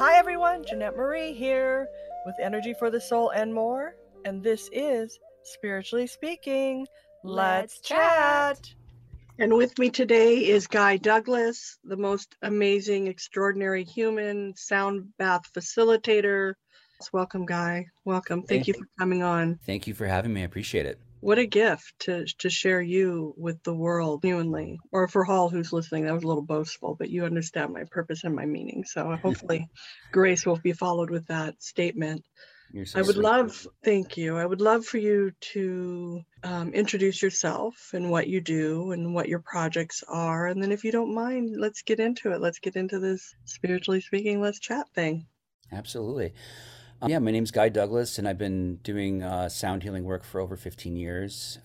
Hi, everyone. Jannette Marie here with Energy for the Soul and more. And this is Spiritually Speaking. Let's, Let's chat. chat. And with me today is Guy Douglas, the most amazing, extraordinary human sound bath facilitator. Welcome, Guy. Welcome. Thank Thank you for coming on. Thank you for having me. I appreciate it. What a gift to to share you with the world genuinely. Or for Hall who's listening, that was a little boastful, but you understand my purpose and my meaning. So hopefully grace will be followed with that statement. So I would sweet. love, thank you. I would love for you to um, introduce yourself and what you do and what your projects are. And then, if you don't mind, let's get into it. Let's get into this spiritually speaking, let's chat thing. Absolutely. Um, yeah, my name's Guy Douglas, and I've been doing uh, sound healing work for over 15 years.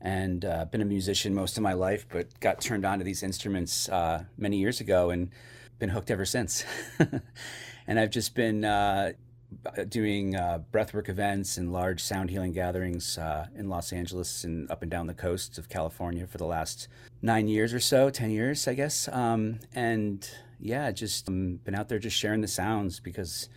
And uh, been a musician most of my life, but got turned on to these instruments uh, many years ago and been hooked ever since. and I've just been uh, doing uh, breathwork events and large sound healing gatherings uh, in Los Angeles and up and down the coast of California for the last nine years or so, 10 years, I guess. Um, and yeah, just um, been out there just sharing the sounds because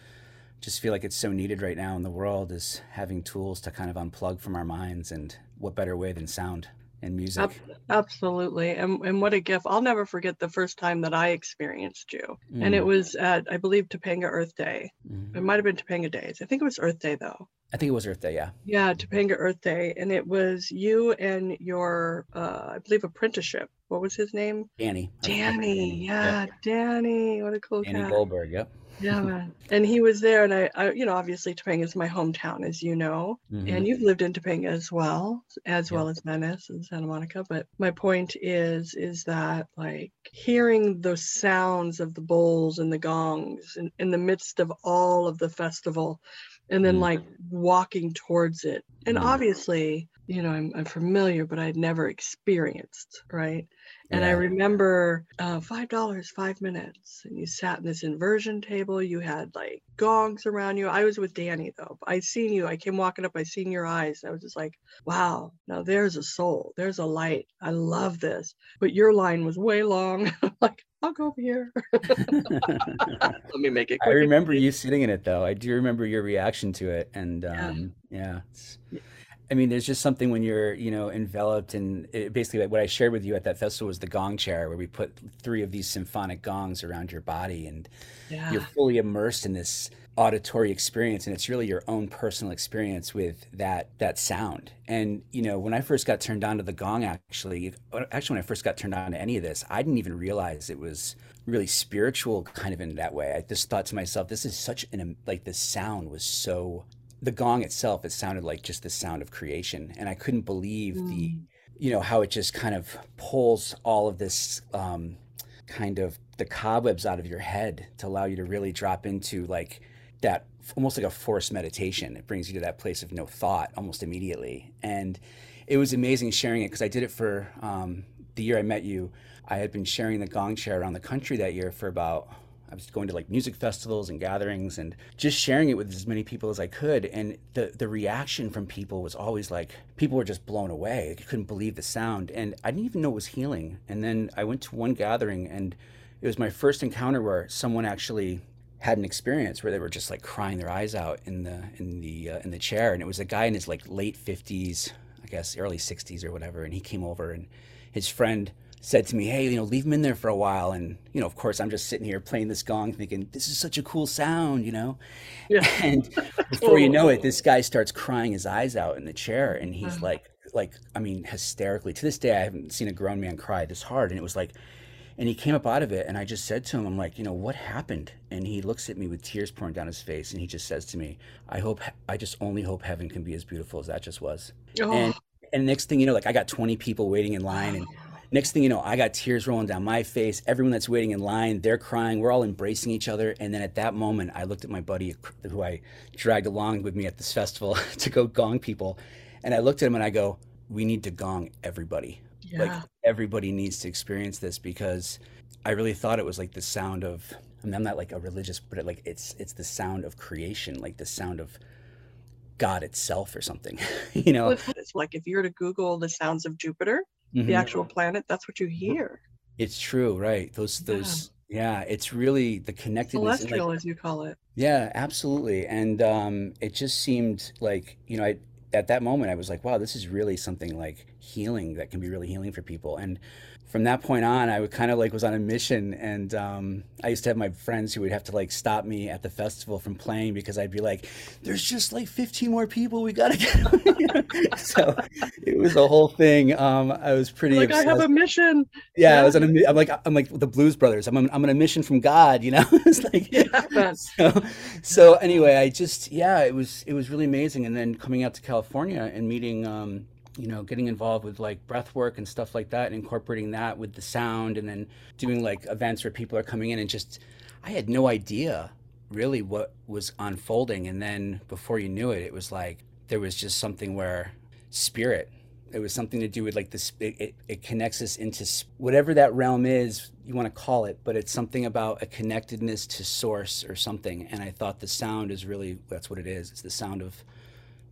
just feel like it's so needed right now in the world is having tools to kind of unplug from our minds and what better way than sound and music absolutely. And, and what a gift. I'll never forget the first time that I experienced you. And it Mm, was at, I believe, Topanga Earth Day. mhm. It might have been Topanga Days. I think it was Earth Day, though. i think it was earth day yeah Yeah, Topanga Earth Day. And it was you and your, uh, I believe, apprenticeship. What was his name? danny Danny, Yep. yeah, Danny, what a cool danny goldberg yep Yeah, man. And he was there, and I, I, you know, obviously Topanga is my hometown, as you know, Mhm. and you've lived in Topanga as well, as Yep. well as Venice and Santa Monica. But my point is, is that like hearing the sounds of the bowls and the gongs in, in the midst of all of the festival, and then Mm. like walking towards it, and Mm. obviously, you know, I'm, I'm familiar, but I'd never experienced, right? And I remember uh, five dollars, five minutes, and you sat in this inversion table. You had like gongs around you. I was with Danny though. I seen you. I came walking up. I seen your eyes. I was just like, wow. Now there's a soul. There's a light. I love this. But your line was way long. Like, I'll go over here. Let me make it i quick. and remember you sitting in it though i do remember your reaction to it and Yeah. um yeah it's, I mean, there's just something when you're, you know, enveloped in it, basically like what I shared with you at that festival was the gong chair, where we put three of these symphonic gongs around your body, and Yeah. you're fully immersed in this auditory experience and it's really your own personal experience with that that sound and you know when i first got turned on to the gong actually actually when i first got turned on to any of this i didn't even realize it was really spiritual kind of in that way i just thought to myself this is such an like the sound was so the gong itself it sounded like just the sound of creation and i couldn't believe the Mm. you know how it just kind of pulls all of this um, kind of the cobwebs out of your head to allow you to really drop into like that almost like a forced meditation. It brings you to that place of no thought almost immediately. And it was amazing sharing it because i did it for um, the year i met you. I had been sharing the gong chair around the country that year for about I was going to like music festivals and gatherings and just sharing it with as many people as I could. And the, the reaction from people was always like, people were just blown away. They couldn't believe the sound. And I didn't even know it was healing. And then I went to one gathering and it was my first encounter where someone actually had an experience where they were just like crying their eyes out in the in the uh, in the chair and it was a guy in his like late 50s i guess early 60s or whatever and he came over and his friend said to me hey you know leave him in there for a while. And you know of course i'm just sitting here playing this gong thinking this is such a cool sound you know? Yeah. and before you know it this guy starts crying his eyes out in the chair and he's Wow. like like i mean hysterically. To this day i haven't seen a grown man cry this hard and it was like and he came up out of it and i just said to him i'm like you know what happened? And he looks at me with tears pouring down his face and he just says to me i hope i just only hope heaven can be as beautiful as that just was. Oh. And Oh, and next thing you know like i got 20 people waiting in line and next thing you know i got tears rolling down my face. Everyone that's waiting in line they're crying. We're all embracing each other. And then at that moment i looked at my buddy who i dragged along with me at this festival to go gong people. And i looked at him and i go we need to gong everybody. Like everybody needs to experience this because I really thought it was like the sound of I mean I'm not like a religious but it, like it's it's the sound of creation like the sound of God itself or something. You know? It's like if you were to Google the sounds of Jupiter, the Mhm. actual planet, that's what you hear. it's true right those Yeah. those Yeah, it's really the connectedness. and, like, Celestial, as you call it. Yeah, absolutely. And um, it just seemed like, you know, I, at that moment, I was like, wow, this is really something like healing that can be really healing for people. And from that point on, I would kind of like was on a mission. And um, I used to have my friends who would have to like stop me at the festival from playing because I'd be like, there's just like 15 more people. We got to get. so it was a whole thing. Um, I was pretty Like I have a mission. Yeah, I was on a, I'm like, I'm like the Blues Brothers. I'm on, I'm on a mission from God, you know? it's like, Yeah, so, so anyway, I just yeah, it was it was really amazing. And then coming out to California and meeting, um, you know, getting involved with like breath work and stuff like that, and incorporating that with the sound, and then doing like events where people are coming in and just, I had no idea really what was unfolding. And then before you knew it, it was like there was just something where spirit. It was something to do with like this. It, it, it connects us into whatever that realm is you want to call it, but it's something about a connectedness to source or something. And I thought the sound is really that's what it is. It's the sound of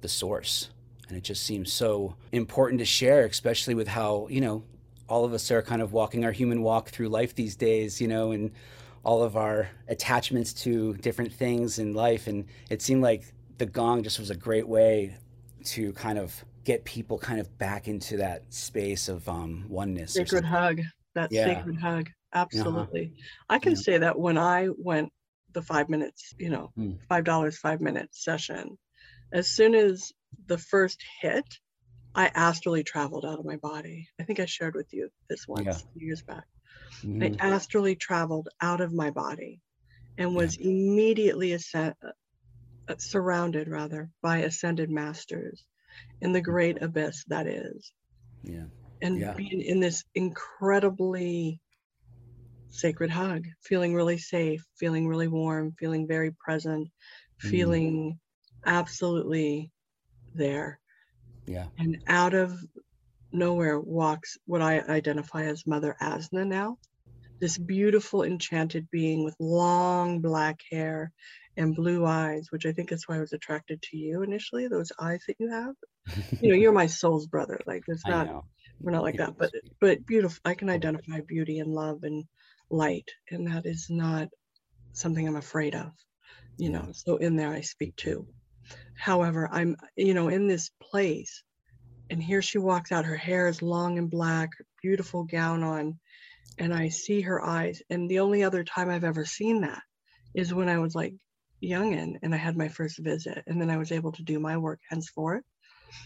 the source, and it just seems so important to share, especially with how you know all of us are kind of walking our human walk through life these days. You know, and all of our attachments to different things in life. And it seemed like the gong just was a great way to kind of get people kind of back into that space of um, oneness. Sacred hug. That Yeah. sacred hug. Absolutely. I can Yeah. say that when I went the five minutes, you know, Mm. five dollars, five minutes session, as soon as the first hit, I astrally traveled out of my body. I think I shared with you this once Yeah. years back. Mhm. I astrally traveled out of my body and was immediately ascend, uh, surrounded rather by ascended masters in the great abyss that is Yeah. and Yeah. being in this incredibly sacred hug feeling really safe feeling really warm feeling very present Mm. feeling absolutely there Yeah. and out of nowhere walks what I identify as Mother Asna now. This beautiful, enchanted being with long black hair and blue eyes, which I think is why I was attracted to you initially, those eyes that you have. You know, you're my soul's brother. Like it's not we're not like Yeah, that, but but beautiful. I can identify beauty and love and light, and that is not something I'm afraid of. You know, so in there I speak too. However, I'm you know in this place, and here she walks out. Her hair is long and black, beautiful gown on, and I see her eyes. And the only other time I've ever seen that is when I was like youngin and I had my first visit, and then I was able to do my work henceforth.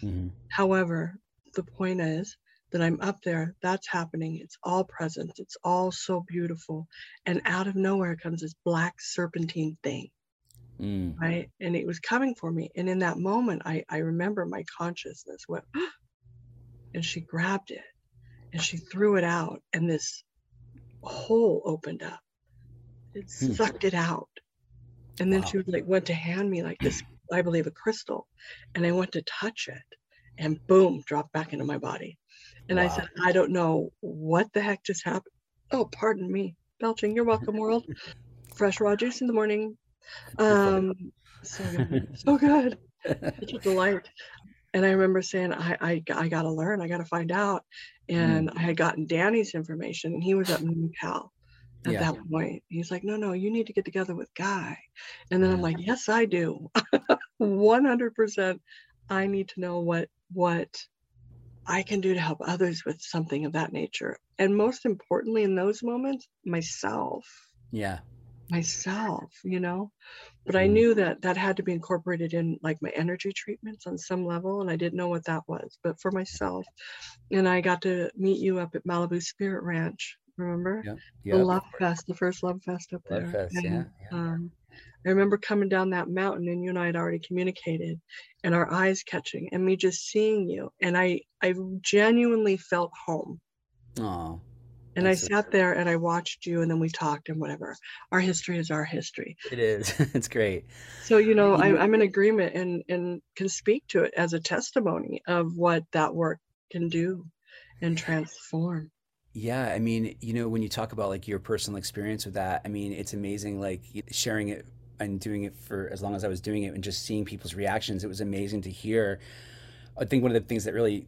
Mhm. However, the point is that I'm up there, that's happening. It's all present. It's all so beautiful. And out of nowhere comes this black serpentine thing, Mm. right? And it was coming for me. And in that moment, I, I remember my consciousness went, and she grabbed it and she threw it out. And this hole opened up. It Hmm. sucked it out. And then Wow. she was like, went to hand me like this, I believe, a crystal. And I went to touch it and boom, dropped back into my body. And I said, I don't know what the heck just happened. Oh, pardon me. Belching. You're welcome, world. Fresh raw juice in the morning. Um, so good. So good. Such a delight. And I remember saying, I, I, I got to learn. I got to find out. Mm. And I had gotten Danny's information, and he was in Cal at Yeah. that point. He's like, no, no, you need to get together with Guy. And then I'm like, yes, I do. 100%. I need to know what what I can do to help others with something of that nature. And most importantly, in those moments, myself Yeah. Myself, you know. But I Mhm. knew that that had to be incorporated in like my energy treatments on some level, and I didn't know what that was. But for myself, and I got to meet you up at Malibu Spirit Ranch. Remember Yep. the Love Fest, the first Love Fest up Love there. Fest, and, yeah, yeah. Um, I remember coming down that mountain, and you and I had already communicated, and our eyes catching, and me just seeing you, and I I genuinely felt home. Oh. And I That's so sat there and I watched you, and then we talked and whatever. Our history is our history. It is. it's great. So you know, I'm I'm in agreement and and can speak to it as a testimony of what that work can do and transform. Yeah, I mean, you know, when you talk about like your personal experience with that, I mean, it's amazing like sharing it and doing it for as long as I was doing it and just seeing people's reactions. It was amazing to hear. I think one of the things that really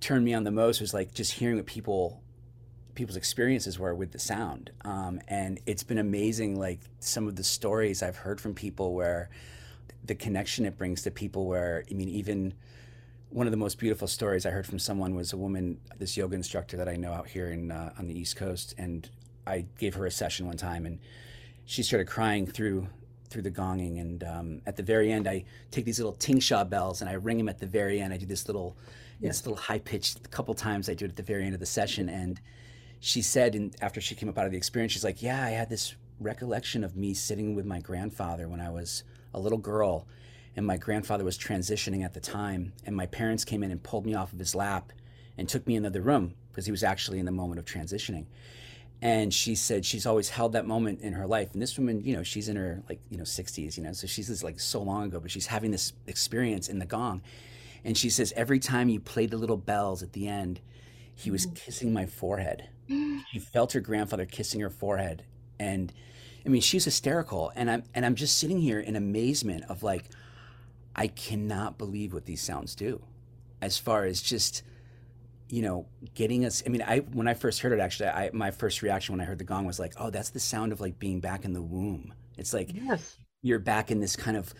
turned me on the most was like just hearing what people people's experiences were with the sound. Um, and it's been amazing, like some of the stories I've heard from people where the connection it brings to people. Where I mean, even one of the most beautiful stories I heard from someone was a woman, this yoga instructor that I know out here in uh, on the East Coast, and I gave her a session one time, and she started crying through through the gonging, and um, at the very end, I take these little tingsha bells and I ring them at the very end. I do this little, yeah. this little high pitched. Couple times I do it at the very end of the session, and she said, and after she came up out of the experience, she's like, "Yeah, I had this recollection of me sitting with my grandfather when I was a little girl." and my grandfather was transitioning at the time and my parents came in and pulled me off of his lap and took me into the room because he was actually in the moment of transitioning and she said she's always held that moment in her life and this woman you know she's in her like you know 60s you know so she's like so long ago but she's having this experience in the gong and she says every time you play the little bells at the end he was kissing my forehead she felt her grandfather kissing her forehead and i mean she's hysterical and i'm and i'm just sitting here in amazement of like i cannot believe what these sounds do as far as just you know, getting us. I mean, I when I first heard it, actually, I my first reaction when I heard the gong was like, "Oh, that's the sound of like being back in the womb." It's like yes. you're back in this kind of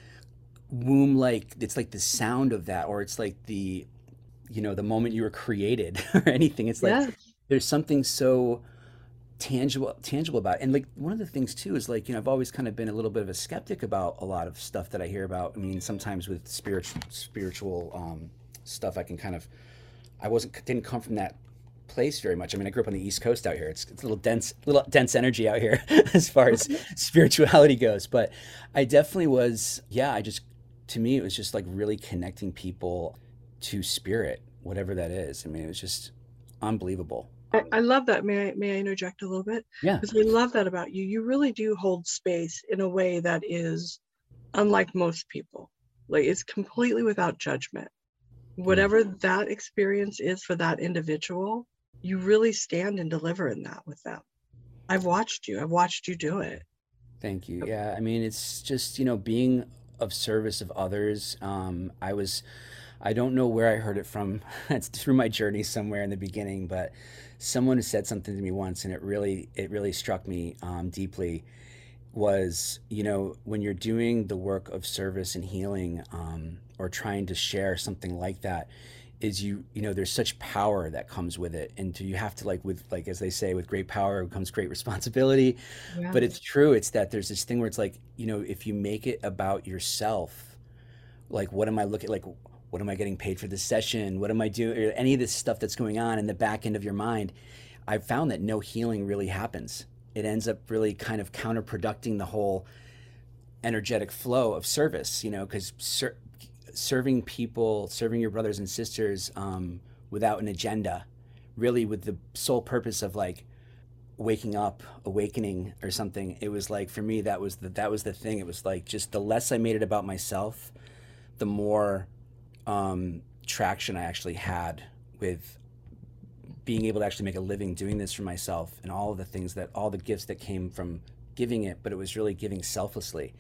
womb, like it's like the sound of that, or it's like the, you know, the moment you were created or anything. It's like yes. there's something so tangible tangible about it. and like one of the things too is like you know i've always kind of been a little bit of a skeptic about a lot of stuff that i hear about i mean sometimes with spiritual spiritual um, stuff i can kind of I wasn't didn't come from that place very much. I mean, I grew up on the East Coast out here. It's, it's a little dense, little dense energy out here as far as spirituality goes. But I definitely was, yeah. I just, to me, it was just like really connecting people to spirit, whatever that is. I mean, it was just unbelievable. I, I love that. May I may I interject a little bit? Yeah. Because I love that about you. You really do hold space in a way that is unlike most people. Like it's completely without judgment whatever that experience is for that individual, you really stand and deliver in that with them. I've watched you. I've watched you do it. Thank you. Yeah, I mean, it's just you know being of service of others. Um, I was, I don't know where I heard it from. it's through my journey somewhere in the beginning, but someone said something to me once, and it really, it really struck me um, deeply. Was you know when you're doing the work of service and healing, um, or trying to share something like that is you you know there's such power that comes with it and you have to like with like as they say with great power comes great responsibility yeah. but it's true it's that there's this thing where it's like you know if you make it about yourself like what am i looking like what am i getting paid for this session what am i doing any of this stuff that's going on in the back end of your mind i've found that no healing really happens it ends up really kind of counterproducing the whole energetic flow of service you know because ser- serving people, serving your brothers and sisters um, without an agenda, really with the sole purpose of like waking up, awakening or something. It was like for me that was the that was the thing. It was like just the less I made it about myself, the more um, traction I actually had with being able to actually make a living doing this for myself and all of the things that all the gifts that came from giving it, but it was really giving selflessly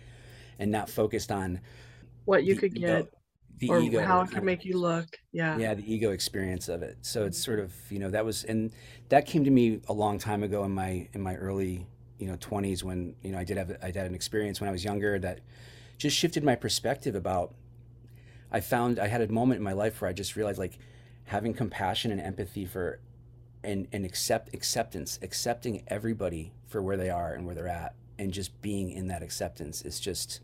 and not focused on what you the, could get the or ego how it can make you look. Yeah. Yeah the ego experience of it. So it's sort of you know that was and that came to me a long time ago in my in my early you know 20s when you know i did have i had an experience when i was younger that just shifted my perspective about i found i had a moment in my life where i just realized like having compassion and empathy for and and accept acceptance accepting everybody for where they are and where they're at and just being in that acceptance is just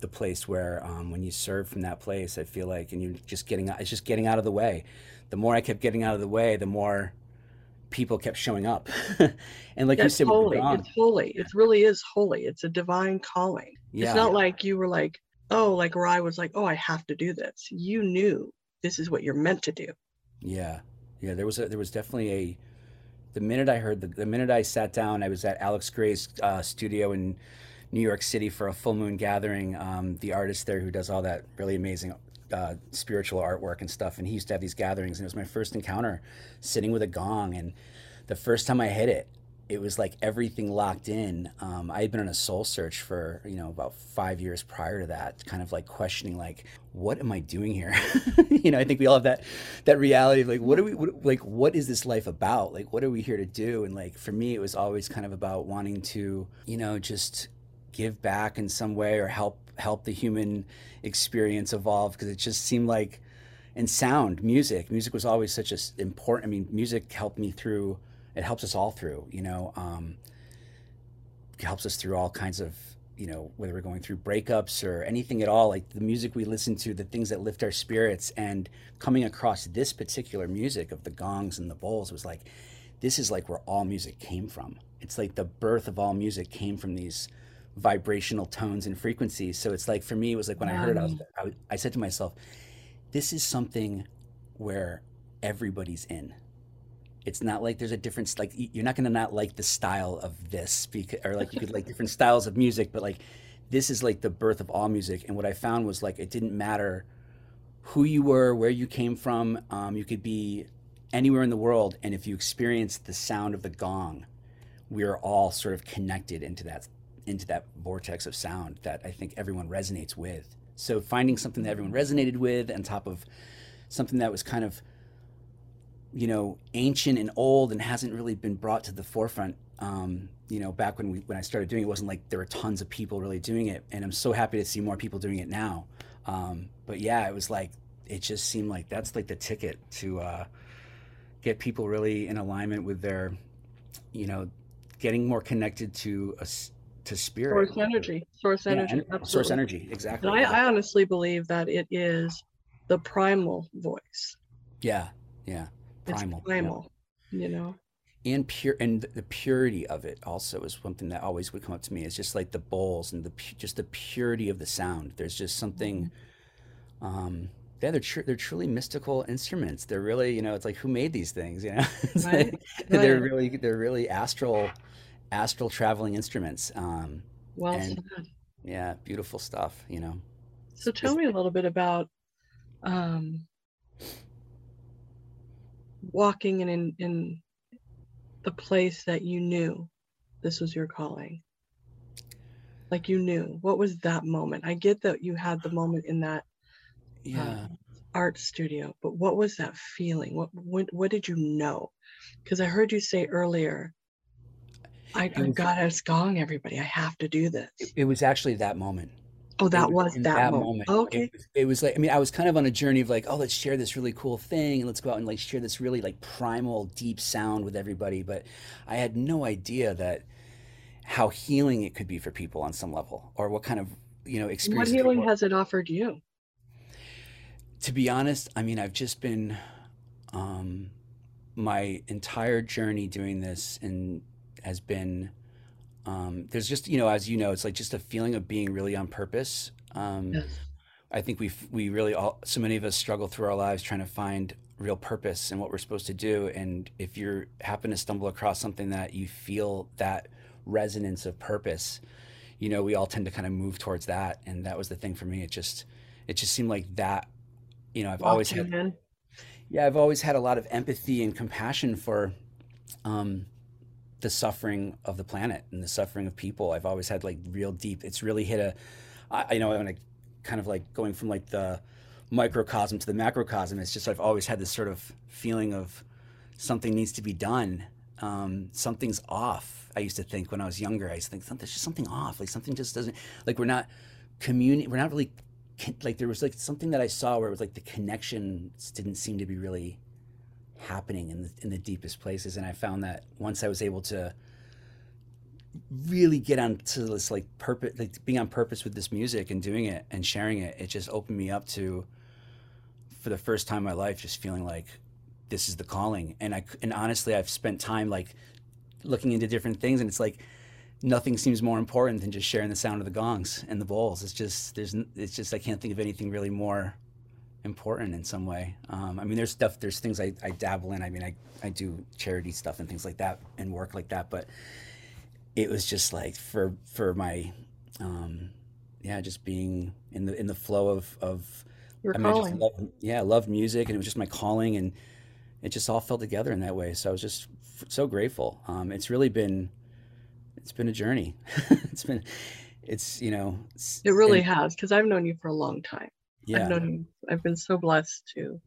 the place where um, when you serve from that place, I feel like, and you're just getting, it's just getting out of the way. The more I kept getting out of the way, the more people kept showing up. and like That's you said, holy. it's holy. It really is holy. It's a divine calling. Yeah. It's not like you were like, oh, like I was like, oh, I have to do this. You knew this is what you're meant to do. Yeah, yeah. There was a, there was definitely a. The minute I heard the, the minute I sat down, I was at Alex Grey's uh, studio in New York City for a full moon gathering. Um, the artist there who does all that really amazing uh, spiritual artwork and stuff, and he used to have these gatherings, and it was my first encounter sitting with a gong. And the first time I hit it, it was like everything locked in. Um, I had been on a soul search for you know about five years prior to that, kind of like questioning like, what am I doing here? you know, I think we all have that that reality of like, what are we what, like? What is this life about? Like, what are we here to do? And like for me, it was always kind of about wanting to you know just give back in some way or help help the human experience evolve because it just seemed like and sound music music was always such a important i mean music helped me through it helps us all through you know um, helps us through all kinds of you know whether we're going through breakups or anything at all like the music we listen to the things that lift our spirits. And coming across this particular music of the gongs and the bowls was like this is like where all music came from. It's like the birth of all music came from these vibrational tones and frequencies. So it's like for me it was like when i heard it I, was, I, I said to myself this is something where everybody's in it's not like there's a difference like you're not going to not like the style of this because, or like you could like different styles of music but like this is like the birth of all music. And what i found was like it didn't matter who you were where you came from um, you could be anywhere in the world. And if you experienced the sound of the gong we are all sort of connected into that into that vortex of sound that i think everyone resonates with. So finding something that everyone resonated with on top of something that was kind of you know, ancient and old and hasn't really been brought to the forefront. Um, you know, back when we when I started doing it, it wasn't like there were tons of people really doing it, and I'm so happy to see more people doing it now. Um, but yeah, it was like it just seemed like that's like the ticket to uh, get people really in alignment with their, you know, getting more connected to a to spirit. Source energy. Source energy. Yeah, source energy. Exactly. I, I honestly believe that it is the primal voice. Yeah. Yeah primal. It's primal, you know? you know? And pure, and the purity of it also is something that always would come up to me. It's just like the bowls and the just the purity of the sound. There's just something. Mm-hmm. Um, yeah, they're tr- they're truly mystical instruments. They're really, you know, it's like who made these things? You know, right. like, right. they're really they're really astral, astral traveling instruments. Um, well and, said. Yeah, beautiful stuff. You know. So tell me a little bit about um, walking in, in in the place that you knew this was your calling. Like you knew. What was that moment? I get that you had the moment in that yeah. uh, art studio but what was that feeling? What what, what did you know? Because i heard you say earlier i, I got a gong everybody. I have to do this. It was actually that moment Oh, that was, that, that, moment. moment. okay. It, it, was like, I mean, I was kind of on a journey of like, oh, let's share this really cool thing and let's go out and like share this really like primal, deep sound with everybody. But I had no idea that how healing it could be for people on some level or what kind of, you know, experience. What healing has it offered you? To be honest, I mean, I've just been, um, my entire journey doing this and has been um, there's just you know as you know it's like just a feeling of being really on purpose um, yes. i think we we really all so many of us struggle through our lives trying to find real purpose and what we're supposed to do and if you happen to stumble across something that you feel that resonance of purpose you know we all tend to kind of move towards that and that was the thing for me it just it just seemed like that you know i've Walk always had in. yeah i've always had a lot of empathy and compassion for um the suffering of the planet and the suffering of people. I've always had like real deep. It's really hit a, I, you know, when I kind of like going from like the microcosm to the macrocosm. It's just I've always had this sort of feeling of something needs to be done. Um, something's off. I used to think when I was younger. I used to think there's just something off. Like something just doesn't. Like we're not communi- We're not really like there was like something that I saw where it was like the connections didn't seem to be really happening in the, in the deepest places. And I found that once I was able to really get onto this like purpose, like being on purpose with this music and doing it and sharing it, it just opened me up to, for the first time in my life, just feeling like this is the calling. And I, and honestly, I've spent time like looking into different things and it's like, nothing seems more important than just sharing the sound of the gongs and the bowls. It's just, there's, it's just, I can't think of anything really more important in some way. Um, I mean, there's stuff, there's things I, I dabble in. I mean, I, I do charity stuff and things like that and work like that, but it was just like for, for my, um, yeah, just being in the, in the flow of, of, Your I mean, calling. I loved, yeah, I loved music and it was just my calling and it just all fell together in that way. So I was just so grateful. Um, it's really been it's been a journey. it's been it's you know it's, It really and, has, because I've known you for a long time. I've yeah. known you. I've been so blessed to,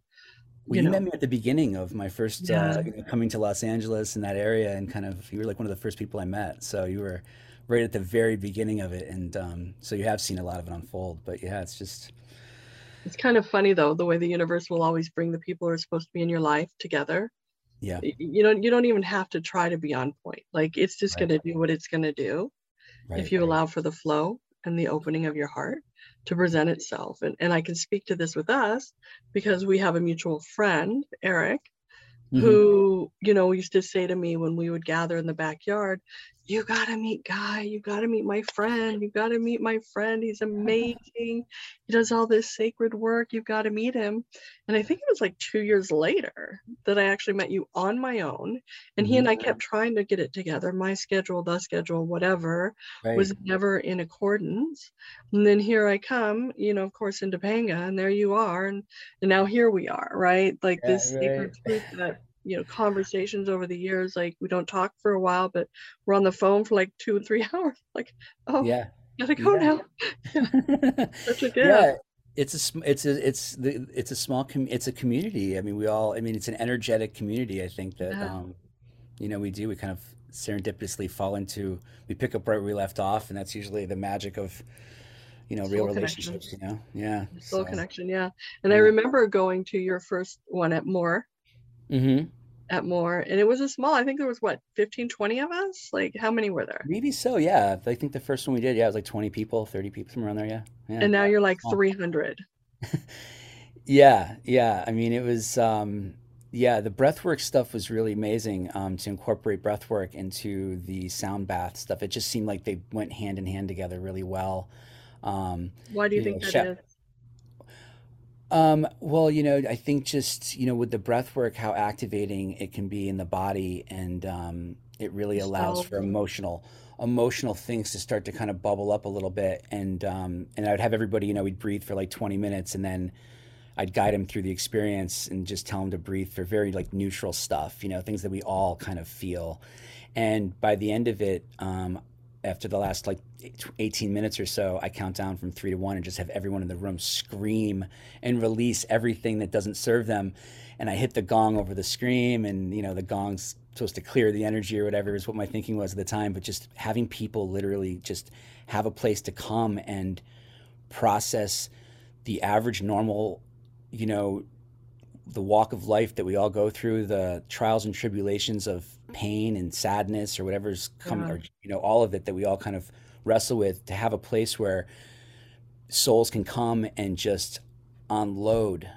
Well, you you know. met me at the beginning of my first Yeah. uh, you know, coming to Los Angeles in that area, and kind of you were like one of the first people I met. So you were right at the very beginning of it, and um, so you have seen a lot of it unfold. But yeah, it's just It's kind of funny though, the way the universe will always bring the people who are supposed to be in your life together. yeah, You know, you don't even have to try to be on point. Like it's just right, going to do what it's going to do if right, you allow for the flow and the opening of your heart to present itself. And and I can speak to this with us because we have a mutual friend, Eric, hmm who, you know, used to say to me when we would gather in the backyard, you got to meet Guy, you got to meet my friend, you got to meet my friend. He's amazing. He does all this sacred work. You've got to meet him. And I think it was like two years later that I actually met you on my own. And he hmm and I kept trying to get it together. My schedule, the schedule, whatever, right, was never in accordance. And then here I come, you know, of course, in Topanga, and there you are. And, and now here we are, right? Like yeah, this sacred right, truth that, you know, conversations over the years, like we don't talk for a while, but we're on the phone for like two and three hours. Like, oh, yeah, gotta go yeah. now. Yeah, such a gift. Yeah, it's a it's a it's the it's a small com- it's a community. I mean, we all I mean, it's an energetic community. I think that Yeah. um, you know, we do we kind of serendipitously fall into we pick up right where we left off, and that's usually the magic of you know real Soul connection. relationships. You know, yeah. Soul So connection, yeah. And I remember going to your first one at Moore, hmm at more. and it was a small, I think there was what, 15, 20 of us? Like, how many were there? Maybe so. Yeah, I think the first one we did, yeah, it was like twenty people, thirty people, somewhere around there. Yeah, yeah. And now you're like Small. 300. Yeah, yeah. I mean, it was, um, yeah, the breathwork stuff was really amazing um, to incorporate breathwork into the sound bath stuff. It just seemed like they went hand in hand together really well. Um, Why do you you know, think that Sha is? Um, well, you know, I think just, you know, with the breath work, how activating it can be in the body and um, it really allows for emotional emotional things to start to kind of bubble up a little bit and um, and I would have everybody, you know, we'd breathe for like 20 minutes and then I'd guide them through the experience and just tell them to breathe for very like neutral stuff, you know, things that we all kind of feel. And by the end of it, um, after the last like 18 minutes or so, I count down from three to one and just have everyone in the room scream and release everything that doesn't serve them. And I hit the gong over the scream, and you know, the gong's supposed to clear the energy or whatever is what my thinking was at the time. But just having people literally just have a place to come and process the average normal, you know, the walk of life that we all go through, the trials and tribulations of pain and sadness or whatever's come Yeah, or you know, all of it that we all kind of wrestle with, to have a place where souls can come and just unload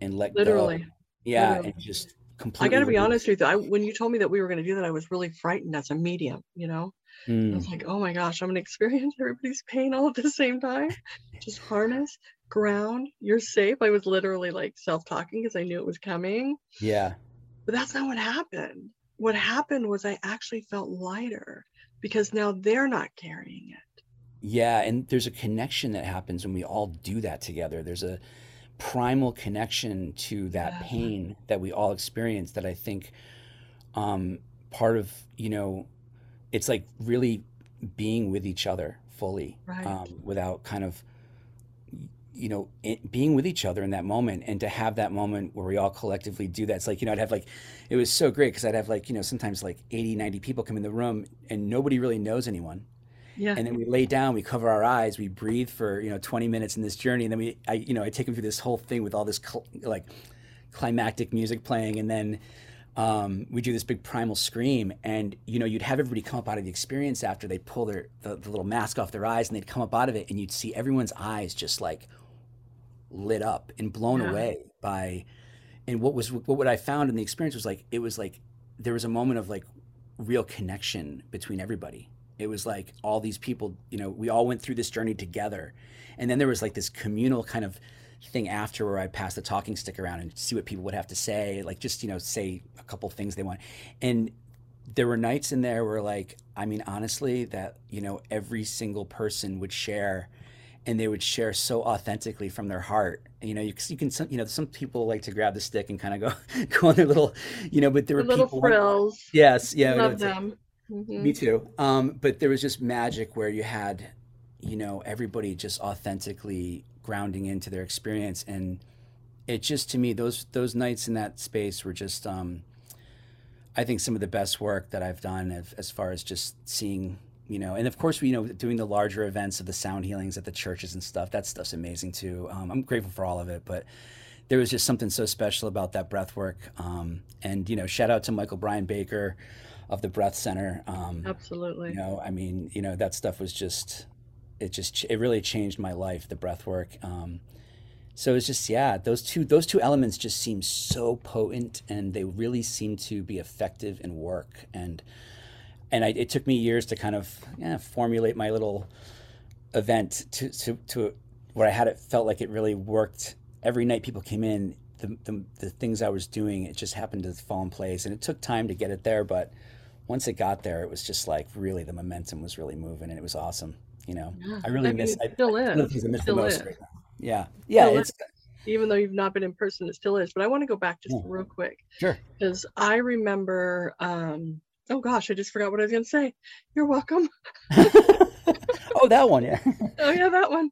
and let go. literally, Yeah, literally. and just completely I got to be honest with you. I, when you told me that we were going to do that, I was really frightened as a medium, you know? I was Mm, like, oh my gosh, I'm going to experience everybody's pain all at the same time. Just harness, ground, you're safe. I was literally like self talking because I knew it was coming. yeah, But that's not what happened. What happened was I actually felt lighter because now they're not carrying it. yeah, and there's a connection that happens when we all do that together. There's a primal connection to that Yeah, pain that we all experience that I think um, part of, you know, it's like really being with each other fully right. um, without kind of you know it, being with each other in that moment and to have that moment where we all collectively do that. It's like you know i'd have like it was so great because i'd have like you know sometimes like 80 90 people come in the room and nobody really knows anyone. Yeah, and then we lay down we cover our eyes we breathe for you know 20 minutes in this journey. And then we i you know i take them through this whole thing with all this cl- like climactic music playing. And then um, we do this big primal scream. And you know you'd have everybody come up out of the experience after they pull their the, the little mask off their eyes and they'd come up out of it. And you'd see everyone's eyes just like lit up and blown yeah, away by and what was what what I found in the experience was like it was like there was a moment of like real connection between everybody. It was like all these people, you know, we all went through this journey together. And then there was like this communal kind of thing after where I'd pass the talking stick around and see what people would have to say, like just, you know, say a couple things they want. And there were nights in there where like, I mean, honestly, that, you know, every single person would share and they would share so authentically from their heart. You know, you, you can, some, you know, some people like to grab the stick and kind of go, go on their little, you know, but there The were little people. frills. Yes, yeah, Love it's like- them. Mhm. me too. Um, but there was just magic where you had, you know, everybody just authentically grounding into their experience, and it just to me those those nights in that space were just, um, I think, some of the best work that I've done as, as far as just seeing, you know, and of course, you know, doing the larger events of the sound healings at the churches and stuff. That stuff's amazing too. Um, I'm grateful for all of it, but there was just something so special about that breath work. Um, and you know, shout out to Michael Brian Baker of the Breath Center. Um, Absolutely. you know, I mean, you know, that stuff was just, it just, it really changed my life, the breath work. Um, so it's just, yeah, those two, those two elements just seem so potent and they really seem to be effective in work. And, and I, it took me years to kind of yeah, formulate my little event to, to, to where I had it felt like it really worked. Every night people came in, the, the, the things I was doing, it just happened to fall in place. And it took time to get it there, but once it got there, it was just like really the momentum was really moving and it was awesome. You know, Yeah. I really I mean, miss. it I, still the is. I miss the Still most is. right. Yeah, yeah, Still it's Even though you've not been in person, it still is. But I want to go back just Yeah. real quick sure. because I remember. Um, oh gosh, I just forgot what I was going to say. You're welcome. oh, that one, yeah. Oh yeah, that one.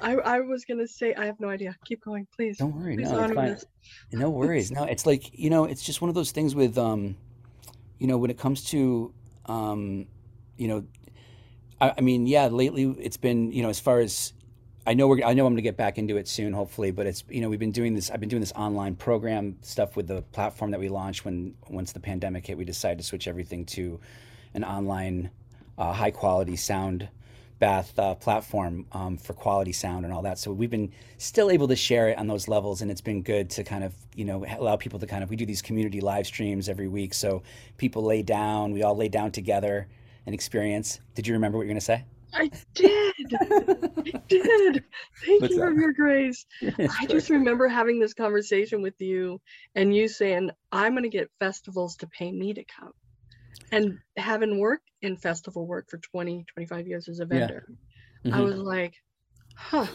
I I was going to say I have no idea. Keep going, please. Don't worry, Please no, it's fine. this. No worries. No, it's like, you know, it's just one of those things with, um, you know, when it comes to, um, you know, I, I mean, yeah, lately it's been, you know, as far as I know, we're, I know I'm going to get back into it soon, hopefully, but it's, you know, we've been doing this, I've been doing this online program stuff with the platform that we launched when, once the pandemic hit, we decided to switch everything to an online, uh, high quality sound bath uh, platform um, for quality sound and all that. So we've been still able to share it on those levels, and it's been good to kind of you know allow people to kind of we do these community live streams every week, so people lay down, we all lay down together and experience. Did you remember what you're gonna say? I did. I did. Thank What's you for your grace. I just remember having this conversation with you and you saying, I'm going to get festivals to pay me to come. And having worked in festival work for 20, 25 years as a Yeah. vendor, I mm-hmm. was like, huh,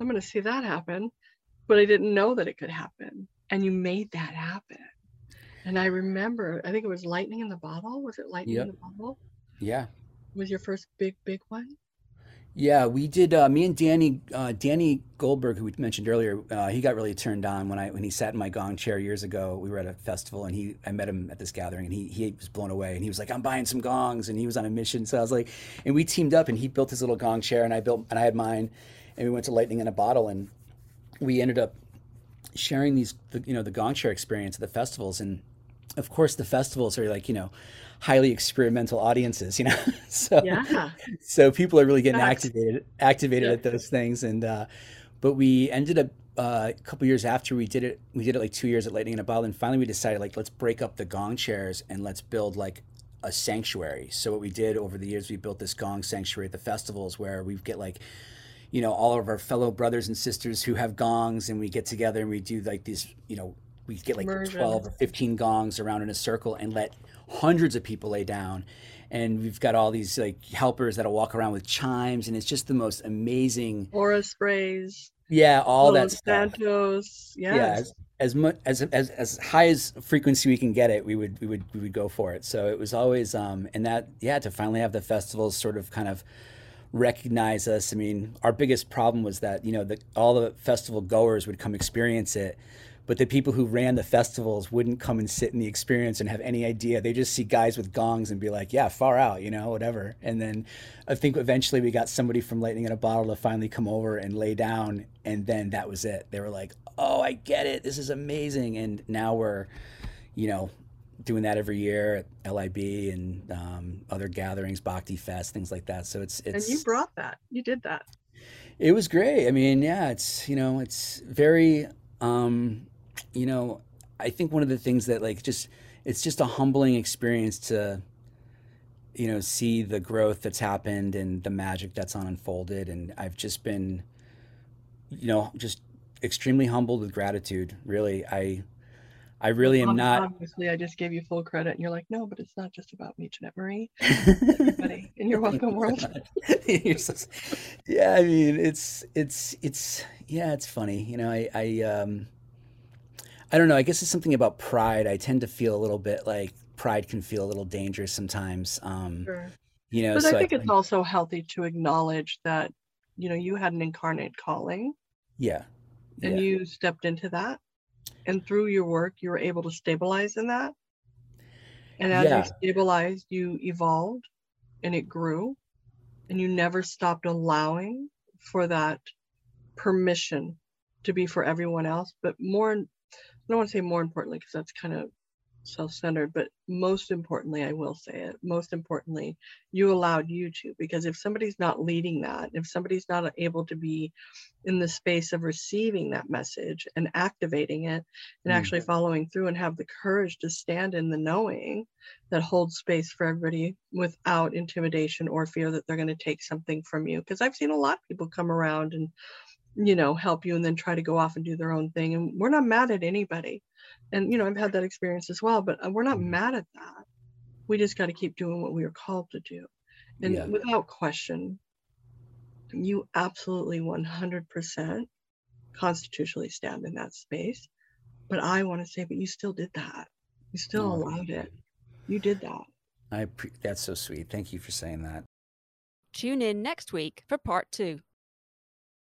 I'm going to see that happen. But I didn't know that it could happen. And you made that happen. And I remember, I think it was Lightning in the Bottle. Was it Lightning in the Bottle? yeah. Was your first big, big one? Yeah, we did. Uh, me and Danny, uh, Danny Goldberg, who we mentioned earlier, uh, he got really turned on when I when he sat in my gong chair years ago. We were at a festival, and he I met him at this gathering, and he he was blown away, and he was like, "I'm buying some gongs," and he was on a mission. So I was like, and we teamed up, and he built his little gong chair, and I built and I had mine, and we went to Lightning in a Bottle, and we ended up sharing these, you know, the gong chair experience at the festivals, and of course the festivals are like you know highly experimental audiences, you know, so Yeah. so people are really getting activated activated Yeah. at those things and uh but we ended up uh, a couple years after we did it we did it like two years at lightning in a bottle and finally we decided like let's break up the gong chairs and let's build like a sanctuary so what we did over the years we built this gong sanctuary at the festivals where we get like you know all of our fellow brothers and sisters who have gongs and we get together and we do like these you know we get like Immersion. 12 or 15 gongs around in a circle and let hundreds of people lay down and we've got all these like helpers that'll walk around with chimes and it's just the most amazing Aura sprays. yeah all that stuff Santos. yeah as, as much as, as as high as frequency we can get it we would we would we would go for it so it was always um and that yeah to finally have the festivals sort of kind of recognize us i mean our biggest problem was that you know the all the festival goers would come experience it but the people who ran the festivals wouldn't come and sit in the experience and have any idea they just see guys with gongs and be like yeah far out you know whatever and then i think eventually we got somebody from lightning in a bottle to finally come over and lay down and then that was it they were like oh i get it this is amazing and now we're you know doing that every year at lib and um, other gatherings bhakti fest things like that so it's it's. And you brought that. You did that. it was great. I mean, yeah, it's you know, it's very um, you know, I think one of the things that like just it's just a humbling experience to you know, see the growth that's happened and the magic that's unfolded and I've just been you know, just extremely humbled with gratitude. Really, I I really am not. Obviously, I just gave you full credit, and you're like, no, but it's not just about me, Jannette Marie. Everybody in your welcome world. Yeah, I mean, it's it's it's yeah, it's funny. You know, I I um I don't know. I guess it's something about pride. I tend to feel a little bit like pride can feel a little dangerous sometimes. Um, Sure. you know, But so I I think it's think also healthy to acknowledge that, you know, you had an incarnate calling yeah, and yeah, you stepped into that. And through your work, you were able to stabilize in that. And as you stabilized, you evolved and it grew. And you never stopped allowing for that permission to be for everyone else. But more, I don't want to say more importantly, because that's kind of self centered, but most importantly, I will say it, most importantly, you allowed you to. Because if somebody's not leading that, if somebody's not able to be in the space of receiving that message and activating it and mm, actually following through and have the courage to stand in the knowing that holds space for everybody without intimidation or fear that they're going to take something from you. Because I've seen a lot of people come around and you know, help you and then try to go off and do their own thing. And we're not mad at anybody. And, you know, I've had that experience as well, but uh, we're not mhm, mad at that. We just got to keep doing what we are called to do. And yeah, without question, you absolutely 100% constitutionally stand in that space. But I want to say, but you still did that. You still oh, allowed it. You did that. I pre- that's so sweet. Thank you for saying that. Tune in next week for part two.